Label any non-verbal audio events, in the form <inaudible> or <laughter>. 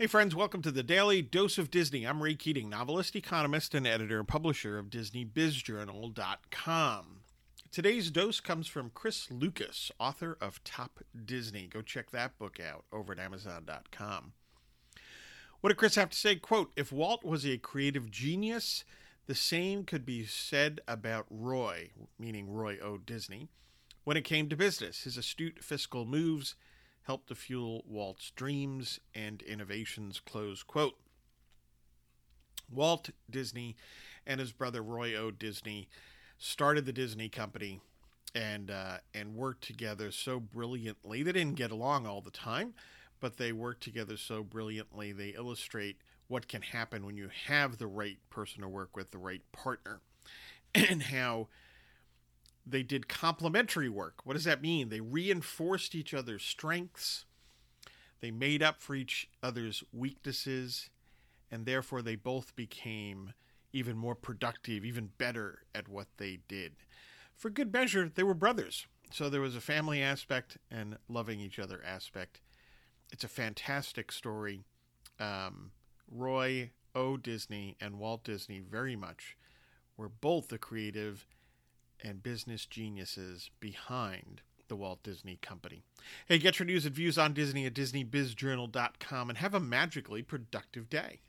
Hey, friends, welcome to the Daily Dose of Disney. I'm Ray Keating, novelist, economist, and editor and publisher of DisneyBizJournal.com. Today's dose comes from Chris Lucas, author of Top Disney. Go check that book out over at Amazon.com. What did Chris have to say? Quote If Walt was a creative genius, the same could be said about Roy, meaning Roy O. Disney, when it came to business. His astute fiscal moves helped to fuel Walt's dreams and innovations. Close quote. Walt Disney and his brother Roy O. Disney started the Disney Company and uh, and worked together so brilliantly. They didn't get along all the time, but they worked together so brilliantly. They illustrate what can happen when you have the right person to work with, the right partner, <clears throat> and how they did complementary work. What does that mean? They reinforced each other's strengths, they made up for each other's weaknesses, and therefore they both became even more productive, even better at what they did. For good measure, they were brothers. So there was a family aspect and loving each other aspect. It's a fantastic story. Um, Roy O. Disney and Walt Disney very much were both the creative and business geniuses behind the Walt Disney Company. Hey, get your news and views on Disney at DisneyBizJournal.com and have a magically productive day.